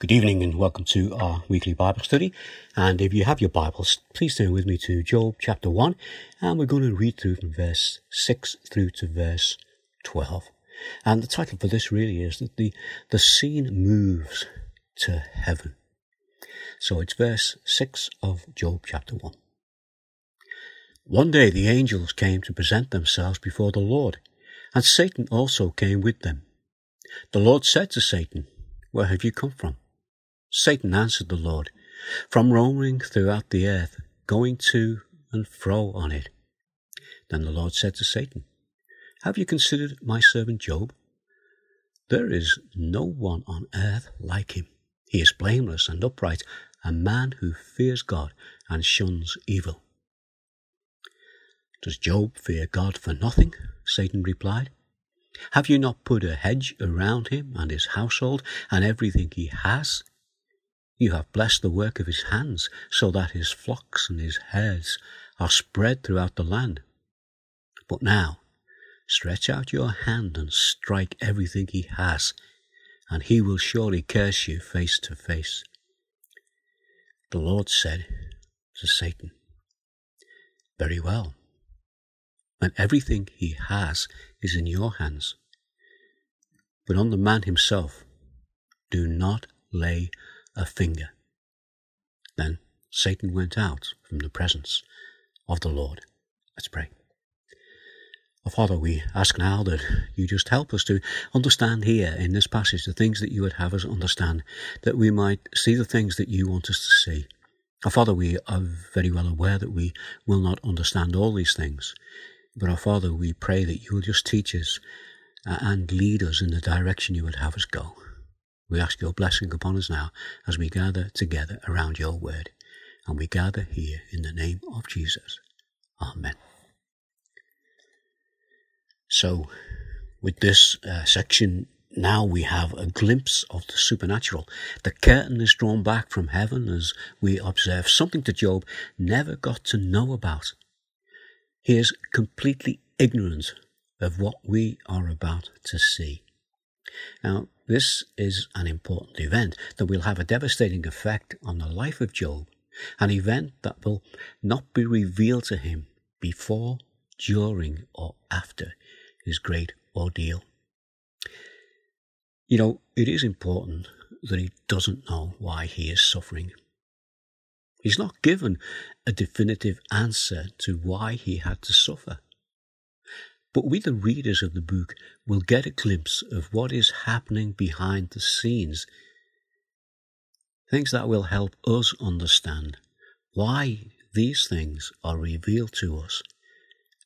Good evening and welcome to our weekly Bible study. And if you have your Bibles, please turn with me to Job chapter 1 and we're going to read through from verse 6 through to verse 12. And the title for this really is that the, the scene moves to heaven. So it's verse 6 of Job chapter 1. One day the angels came to present themselves before the Lord, and Satan also came with them. The Lord said to Satan, Where have you come from? Satan answered the Lord, From roaming throughout the earth, going to and fro on it. Then the Lord said to Satan, Have you considered my servant Job? There is no one on earth like him. He is blameless and upright, a man who fears God and shuns evil. Does Job fear God for nothing? Satan replied. Have you not put a hedge around him and his household and everything he has? You have blessed the work of his hands, so that his flocks and his herds are spread throughout the land. But now, stretch out your hand and strike everything he has, and he will surely curse you face to face. The Lord said to Satan, Very well. And everything he has is in your hands. But on the man himself, do not lay a finger. Then Satan went out from the presence of the Lord. Let's pray. Our Father, we ask now that you just help us to understand here in this passage the things that you would have us understand, that we might see the things that you want us to see. Our Father, we are very well aware that we will not understand all these things, but our Father, we pray that you will just teach us uh, and lead us in the direction you would have us go. We ask your blessing upon us now as we gather together around your word. And we gather here in the name of Jesus. Amen. So, with this uh, section, now we have a glimpse of the supernatural. The curtain is drawn back from heaven as we observe something that Job never got to know about. He is completely ignorant of what we are about to see. Now, this is an important event that will have a devastating effect on the life of Job, an event that will not be revealed to him before, during, or after his great ordeal. You know, it is important that he doesn't know why he is suffering. He's not given a definitive answer to why he had to suffer. But we, the readers of the book, will get a glimpse of what is happening behind the scenes. Things that will help us understand why these things are revealed to us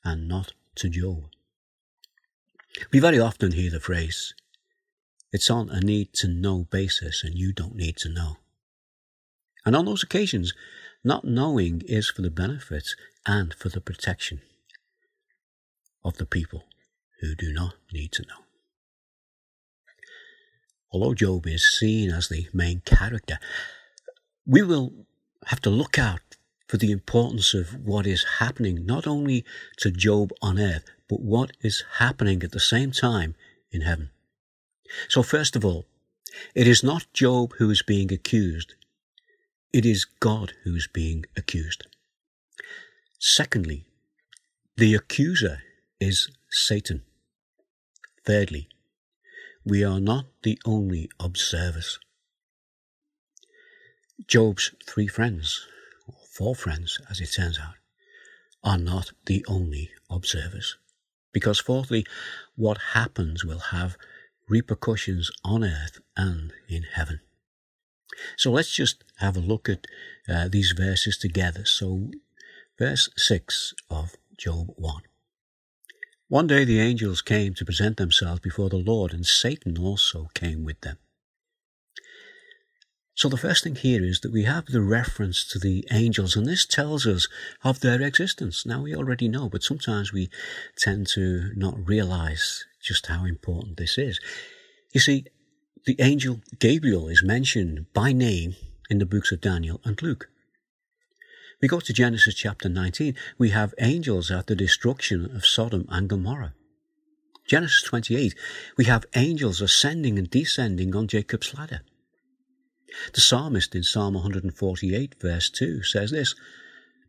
and not to Job. We very often hear the phrase, it's on a need to know basis and you don't need to know. And on those occasions, not knowing is for the benefit and for the protection of the people who do not need to know. Although Job is seen as the main character, we will have to look out for the importance of what is happening not only to Job on earth, but what is happening at the same time in heaven. So, first of all, it is not Job who is being accused, it is God who is being accused. Secondly, the accuser is Satan. Thirdly, we are not the only observers. Job's three friends, or four friends as it turns out, are not the only observers. Because, fourthly, what happens will have repercussions on earth and in heaven. So let's just have a look at uh, these verses together. So, verse 6 of Job 1. One day the angels came to present themselves before the Lord, and Satan also came with them. So the first thing here is that we have the reference to the angels, and this tells us of their existence. Now we already know, but sometimes we tend to not realize just how important this is. You see, the angel Gabriel is mentioned by name in the books of Daniel and Luke. We go to Genesis chapter 19. We have angels at the destruction of Sodom and Gomorrah. Genesis 28, we have angels ascending and descending on Jacob's ladder. The psalmist in Psalm 148, verse 2, says this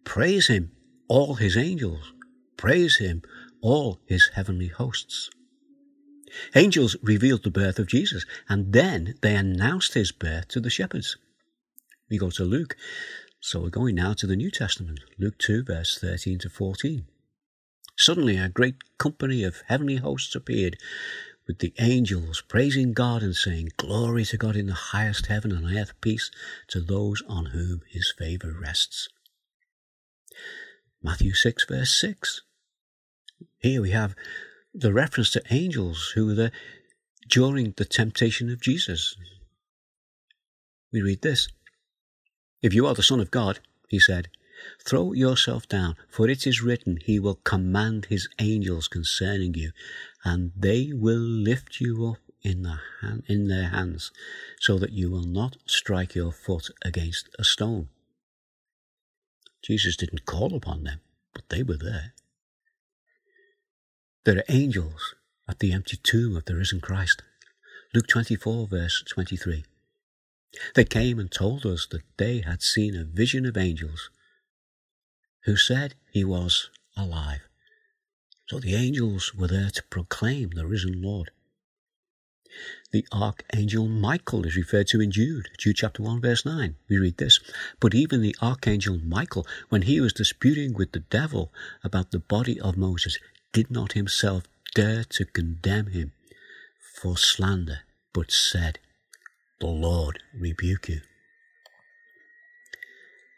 Praise him, all his angels. Praise him, all his heavenly hosts. Angels revealed the birth of Jesus, and then they announced his birth to the shepherds. We go to Luke, so we're going now to the New Testament, Luke 2, verse 13 to 14. Suddenly a great company of heavenly hosts appeared with the angels praising God and saying, Glory to God in the highest heaven and earth peace to those on whom his favour rests. Matthew 6, verse 6. Here we have the reference to angels who were there during the temptation of Jesus. We read this If you are the Son of God, he said, throw yourself down, for it is written, He will command His angels concerning you, and they will lift you up in, the hand, in their hands, so that you will not strike your foot against a stone. Jesus didn't call upon them, but they were there. There are angels at the empty tomb of the risen Christ. Luke 24, verse 23. They came and told us that they had seen a vision of angels who said he was alive. So the angels were there to proclaim the risen Lord. The archangel Michael is referred to in Jude, Jude chapter 1, verse 9. We read this But even the archangel Michael, when he was disputing with the devil about the body of Moses, did not himself dare to condemn him for slander, but said, The Lord rebuke you.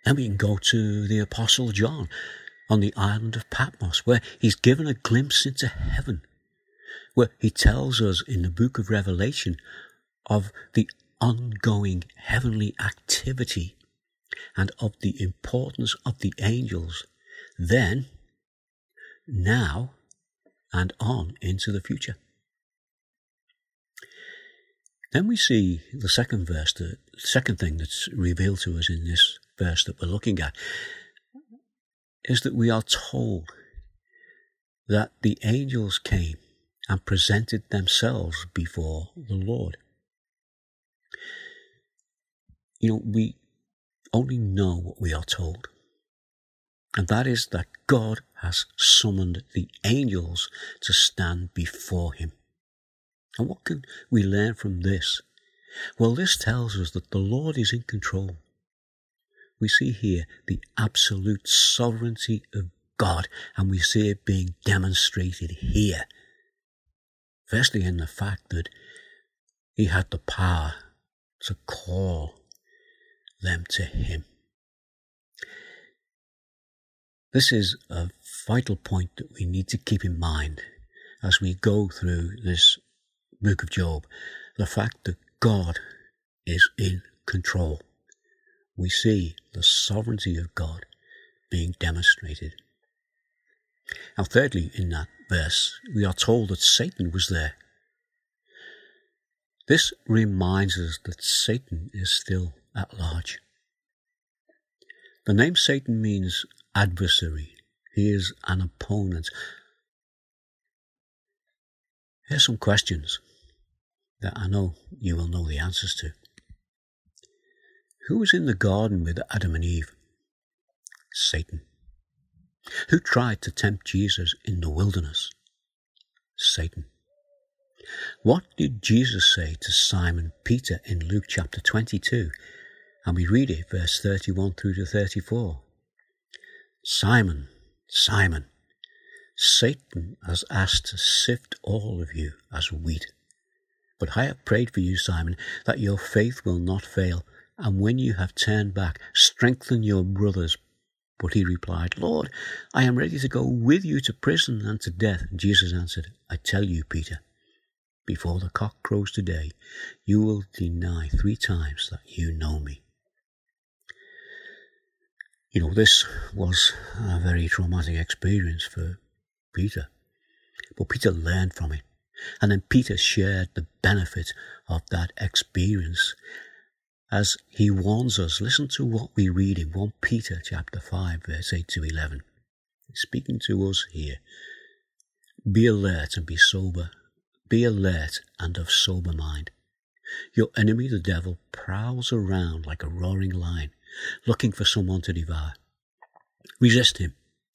And we can go to the Apostle John on the island of Patmos, where he's given a glimpse into heaven, where he tells us in the book of Revelation of the ongoing heavenly activity and of the importance of the angels then, now, and on into the future. Then we see the second verse, the second thing that's revealed to us in this verse that we're looking at, is that we are told that the angels came and presented themselves before the Lord. You know, we only know what we are told. And that is that God has summoned the angels to stand before him. And what can we learn from this? Well, this tells us that the Lord is in control. We see here the absolute sovereignty of God, and we see it being demonstrated here. Firstly, in the fact that He had the power to call them to Him. This is a vital point that we need to keep in mind as we go through this book of Job. The fact that God is in control. We see the sovereignty of God being demonstrated. Now, thirdly, in that verse, we are told that Satan was there. This reminds us that Satan is still at large. The name Satan means adversary. He is an opponent. Here's some questions that I know you will know the answers to. Who was in the garden with Adam and Eve? Satan. Who tried to tempt Jesus in the wilderness? Satan. What did Jesus say to Simon Peter in Luke chapter 22? And we read it, verse 31 through to 34. Simon, Simon, Satan has asked to sift all of you as wheat. But I have prayed for you, Simon, that your faith will not fail, and when you have turned back, strengthen your brothers. But he replied, Lord, I am ready to go with you to prison and to death. And Jesus answered, I tell you, Peter, before the cock crows today, you will deny three times that you know me. You know, this was a very traumatic experience for Peter. But Peter learned from it. And then Peter shared the benefit of that experience as he warns us. Listen to what we read in 1 Peter chapter 5 verse 8 to 11. He's speaking to us here. Be alert and be sober. Be alert and of sober mind. Your enemy, the devil, prowls around like a roaring lion, looking for someone to devour. Resist him,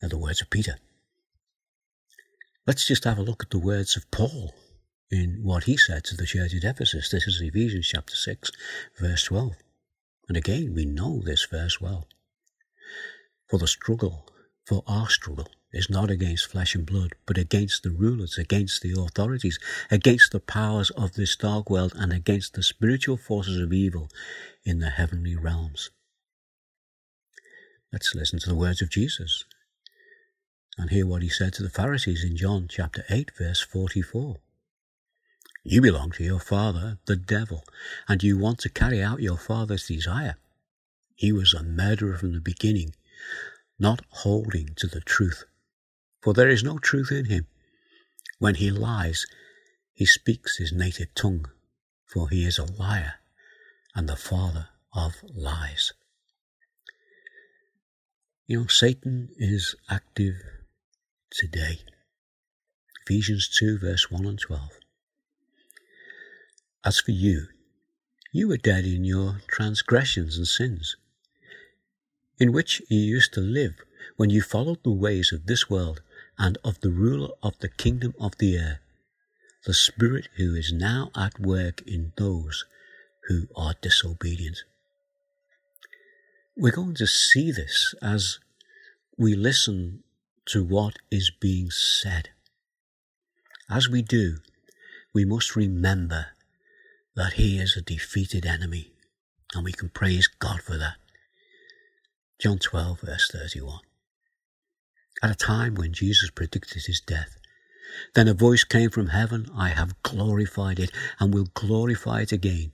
Now, the words of Peter. Let's just have a look at the words of Paul in what he said to the church at Ephesus. This is Ephesians chapter 6, verse 12. And again, we know this verse well. For the struggle, for our struggle, is not against flesh and blood, but against the rulers, against the authorities, against the powers of this dark world, and against the spiritual forces of evil in the heavenly realms. Let's listen to the words of Jesus and hear what he said to the Pharisees in John chapter 8, verse 44. You belong to your father, the devil, and you want to carry out your father's desire. He was a murderer from the beginning, not holding to the truth for there is no truth in him. When he lies, he speaks his native tongue, for he is a liar and the father of lies. You know, Satan is active today. Ephesians 2, verse 1 and 12. As for you, you were dead in your transgressions and sins, in which you used to live when you followed the ways of this world and of the ruler of the kingdom of the air, the Spirit who is now at work in those who are disobedient. We're going to see this as we listen to what is being said. As we do, we must remember that he is a defeated enemy, and we can praise God for that. John 12, verse 31 at a time when Jesus predicted his death. Then a voice came from heaven, I have glorified it and will glorify it again.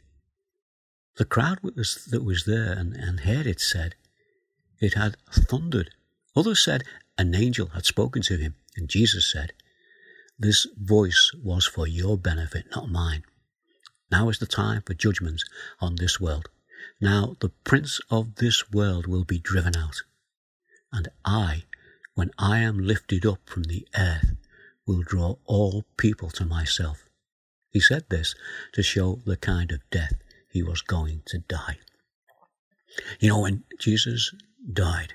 The crowd that was there and, and heard it said, It had thundered. Others said, An angel had spoken to him. And Jesus said, This voice was for your benefit, not mine. Now is the time for judgments on this world. Now the prince of this world will be driven out. And I when I am lifted up from the earth, will draw all people to myself. He said this to show the kind of death he was going to die. You know, when Jesus died,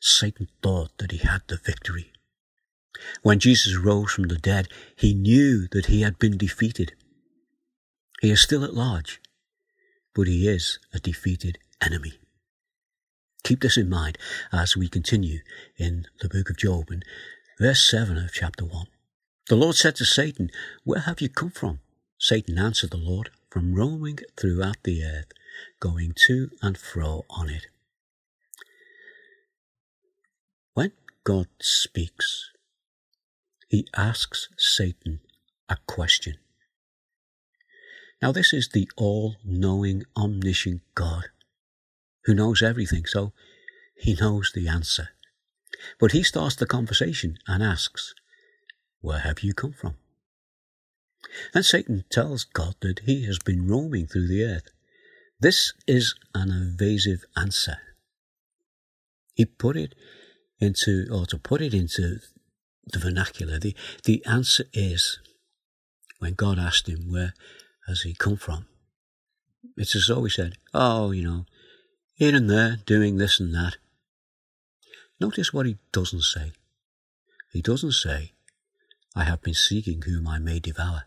Satan thought that he had the victory. When Jesus rose from the dead, he knew that he had been defeated. He is still at large, but he is a defeated enemy. Keep this in mind as we continue in the book of Job and verse 7 of chapter 1. The Lord said to Satan, Where have you come from? Satan answered the Lord, From roaming throughout the earth, going to and fro on it. When God speaks, he asks Satan a question. Now, this is the all knowing, omniscient God who knows everything, so he knows the answer. But he starts the conversation and asks, Where have you come from? And Satan tells God that he has been roaming through the earth. This is an evasive answer. He put it into, or to put it into the vernacular, the, the answer is when God asked him, Where has he come from? It's as though he said, Oh, you know, here and there doing this and that. Notice what he doesn't say. He doesn't say, I have been seeking whom I may devour.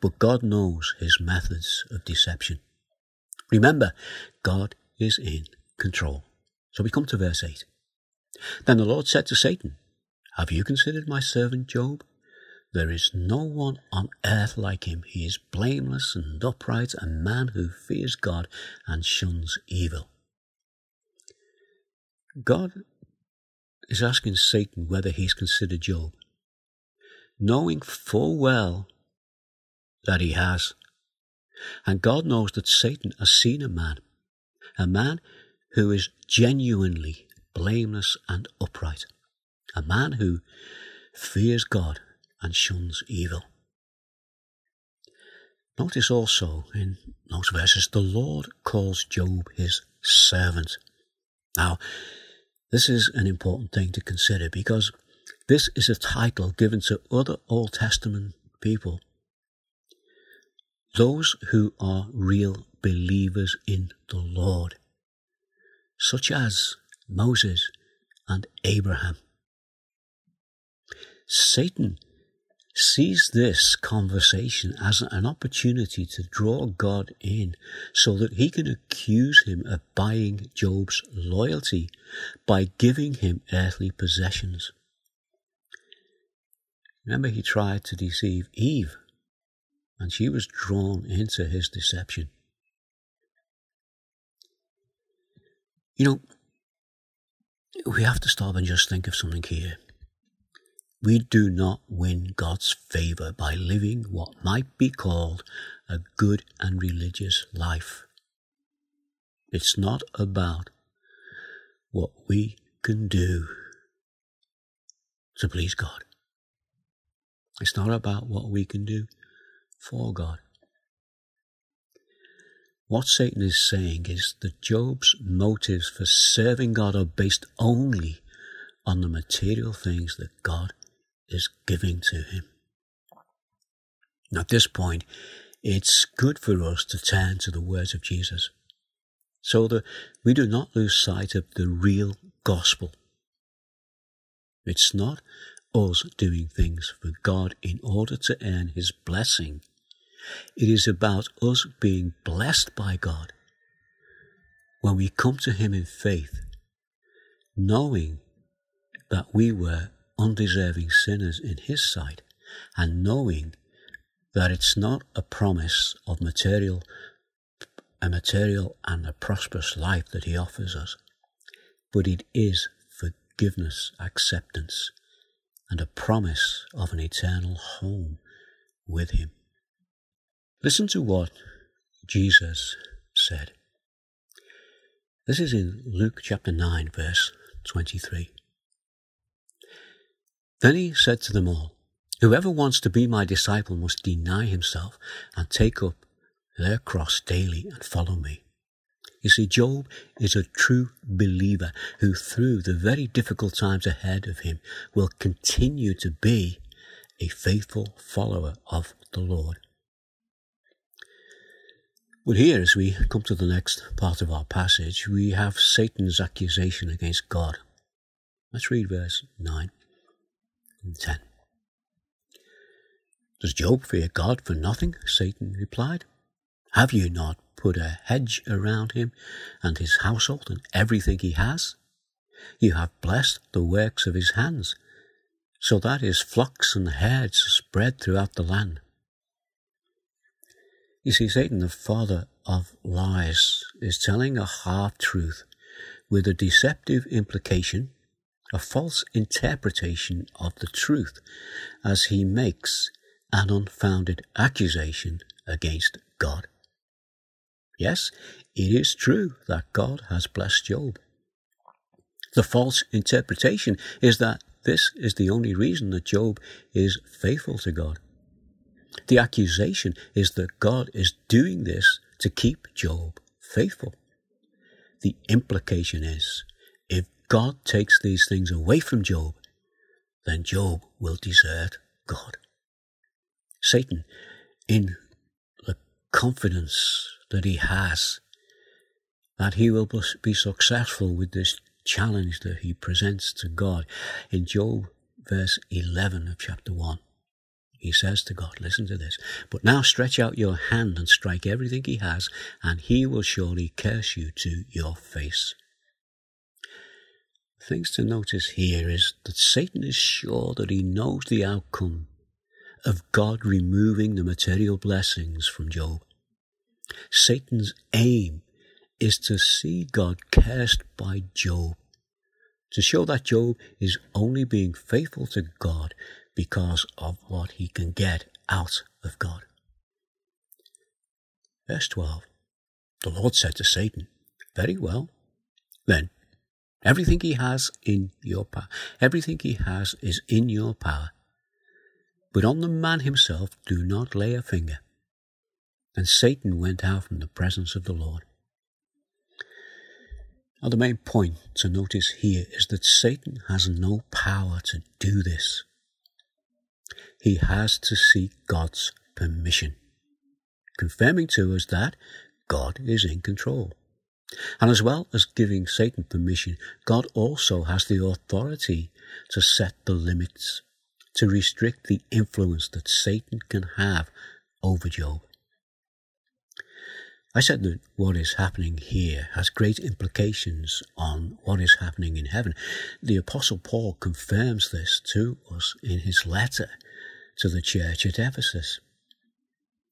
But God knows his methods of deception. Remember, God is in control. So we come to verse 8. Then the Lord said to Satan, Have you considered my servant Job? There is no one on earth like him. He is blameless and upright, a man who fears God and shuns evil. God is asking Satan whether he's considered Job, knowing full well that he has. And God knows that Satan has seen a man, a man who is genuinely blameless and upright, a man who fears God and shuns evil. Notice also in those verses, the Lord calls Job his servant. Now, this is an important thing to consider because this is a title given to other Old Testament people. Those who are real believers in the Lord, such as Moses and Abraham. Satan sees this conversation as an opportunity to draw God in so that he can accuse him of buying Job's loyalty by giving him earthly possessions. Remember, he tried to deceive Eve, and she was drawn into his deception. You know, we have to stop and just think of something here. We do not win God's favour by living what might be called a good and religious life. It's not about what we can do to please God. It's not about what we can do for God. What Satan is saying is that Job's motives for serving God are based only on the material things that God is giving to him. At this point, it's good for us to turn to the words of Jesus so that we do not lose sight of the real gospel. It's not us doing things for God in order to earn His blessing. It is about us being blessed by God when we come to Him in faith, knowing that we were undeserving sinners in His sight, and knowing that it's not a promise of material, a material and a prosperous life that He offers us, but it is forgiveness, acceptance, and a promise of an eternal home with Him. Listen to what Jesus said. This is in Luke chapter 9, verse 23. Then he said to them all, Whoever wants to be my disciple must deny himself and take up their cross daily and follow me. You see, Job is a true believer who, through the very difficult times ahead of him, will continue to be a faithful follower of the Lord. But here, as we come to the next part of our passage, we have Satan's accusation against God. Let's read verse 9 and 10. Does Job fear God for nothing? Satan replied. Have you not put a hedge around him and his household and everything he has? You have blessed the works of his hands, so that his flocks and herds spread throughout the land. You see, Satan, the father of lies, is telling a half truth with a deceptive implication a false interpretation of the truth as he makes an unfounded accusation against God. Yes, it is true that God has blessed Job. The false interpretation is that this is the only reason that Job is faithful to God. The accusation is that God is doing this to keep Job faithful. The implication is if God takes these things away from Job, then Job will desert God. Satan, in the confidence that he has that he will be successful with this challenge that he presents to God, in Job verse 11 of chapter 1, he says to God, Listen to this, but now stretch out your hand and strike everything he has, and he will surely curse you to your face things to notice here is that Satan is sure that he knows the outcome of God removing the material blessings from Job. Satan's aim is to see God cursed by Job, to show that Job is only being faithful to God because of what he can get out of God. Verse 12 The Lord said to Satan, Very well. Then, everything he has in your power, everything he has is in your power. But on the man himself do not lay a finger. And Satan went out from the presence of the Lord. Now, the main point to notice here is that Satan has no power to do this. He has to seek God's permission, confirming to us that God is in control. And as well as giving Satan permission, God also has the authority to set the limits, to restrict the influence that Satan can have over Job. I said that what is happening here has great implications on what is happening in heaven. The Apostle Paul confirms this to us in his letter to the church at Ephesus.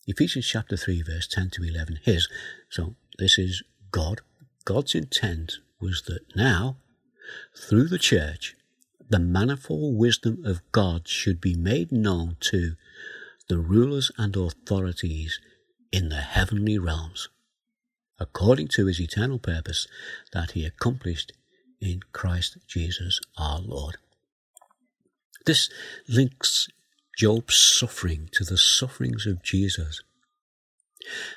Ephesians chapter 3, verse 10 to 11. His, so this is God. God's intent was that now, through the church, the manifold wisdom of God should be made known to the rulers and authorities in the heavenly realms, according to his eternal purpose that he accomplished in Christ Jesus our Lord. This links Job's suffering to the sufferings of Jesus.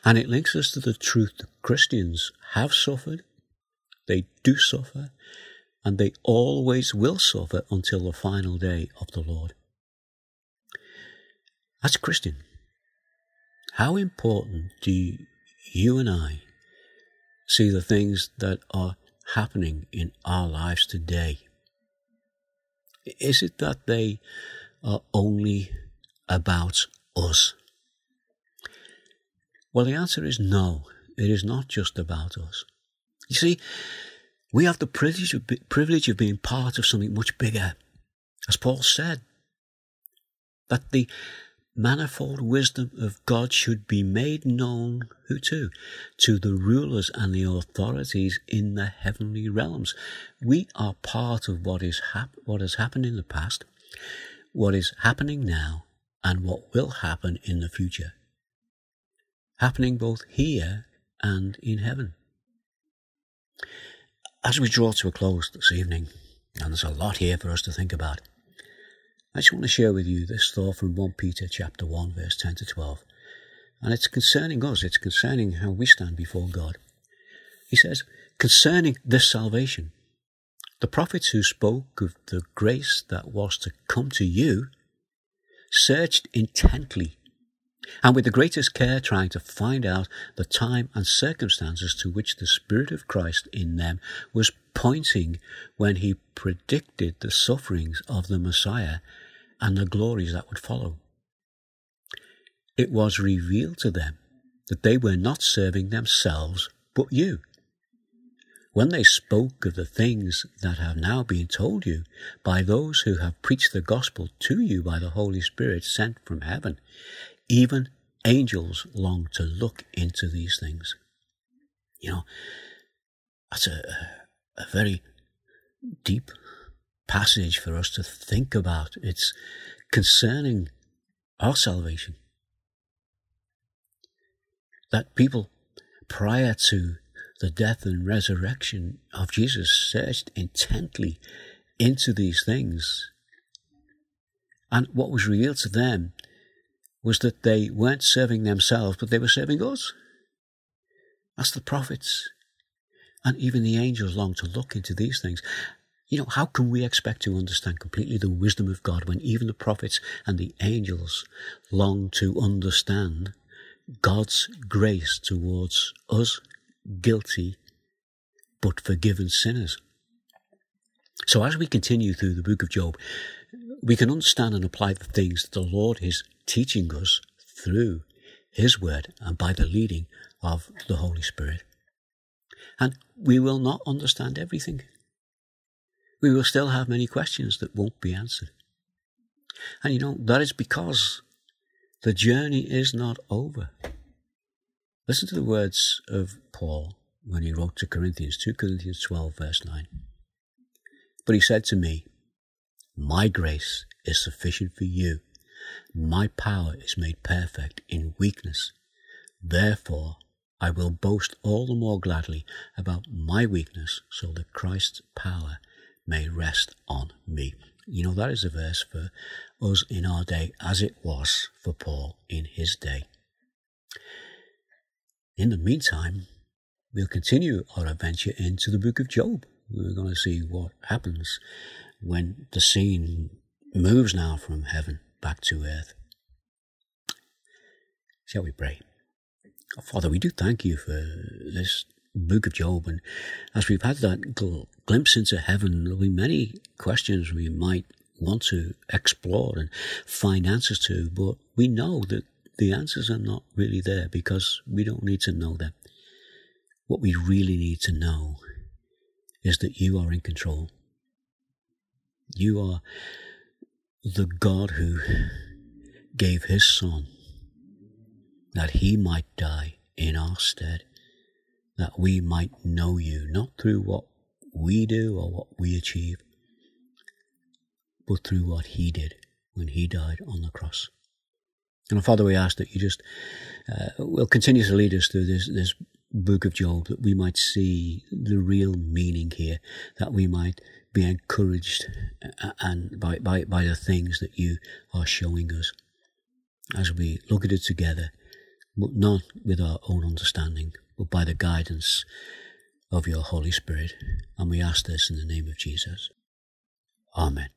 And it links us to the truth that Christians have suffered, they do suffer, and they always will suffer until the final day of the Lord. As a Christian, how important do you and I see the things that are happening in our lives today? Is it that they are only about us? Well, the answer is no. It is not just about us. You see, we have the privilege of, privilege of being part of something much bigger. As Paul said, that the manifold wisdom of God should be made known who to? To the rulers and the authorities in the heavenly realms. We are part of what is hap- what has happened in the past, what is happening now, and what will happen in the future. Happening both here and in heaven. As we draw to a close this evening, and there's a lot here for us to think about, I just want to share with you this thought from 1 Peter chapter 1 verse 10 to 12. And it's concerning us, it's concerning how we stand before God. He says, concerning this salvation, the prophets who spoke of the grace that was to come to you searched intently and with the greatest care trying to find out the time and circumstances to which the Spirit of Christ in them was pointing when he predicted the sufferings of the Messiah and the glories that would follow. It was revealed to them that they were not serving themselves but you. When they spoke of the things that have now been told you by those who have preached the gospel to you by the Holy Spirit sent from heaven, even angels long to look into these things. You know, that's a, a very deep passage for us to think about. It's concerning our salvation. That people prior to the death and resurrection of Jesus searched intently into these things. And what was revealed to them was that they weren't serving themselves, but they were serving us. That's the prophets. And even the angels long to look into these things. You know, how can we expect to understand completely the wisdom of God when even the prophets and the angels long to understand God's grace towards us, guilty but forgiven sinners? So, as we continue through the book of Job, we can understand and apply the things that the Lord is teaching us through His Word and by the leading of the Holy Spirit. And we will not understand everything we will still have many questions that won't be answered. And you know, that is because the journey is not over. Listen to the words of Paul when he wrote to Corinthians, 2 Corinthians 12, verse 9. But he said to me, My grace is sufficient for you. My power is made perfect in weakness. Therefore, I will boast all the more gladly about my weakness so that Christ's power may rest on me. You know, that is a verse for us in our day as it was for Paul in his day. In the meantime, we'll continue our adventure into the book of Job. We're going to see what happens when the scene moves now from heaven back to earth. Shall we pray? Father, we do thank you for this book of Job. And as we've had that gl- glimpse into heaven, there'll be many questions we might want to explore and find answers to, but we know that the answers are not really there because we don't need to know them. What we really need to know is that you are in control. You are the God who gave his son that he might die in our stead, that we might know you, not through what we do or what we achieve, but through what he did when he died on the cross. And Father, we ask that you just uh, will continue to lead us through this, this book of Job, that we might see the real meaning here, that we might be encouraged uh, and by, by, by the things that you are showing us as we look at it together but not with our own understanding, but by the guidance of your Holy Spirit. And we ask this in the name of Jesus. Amen.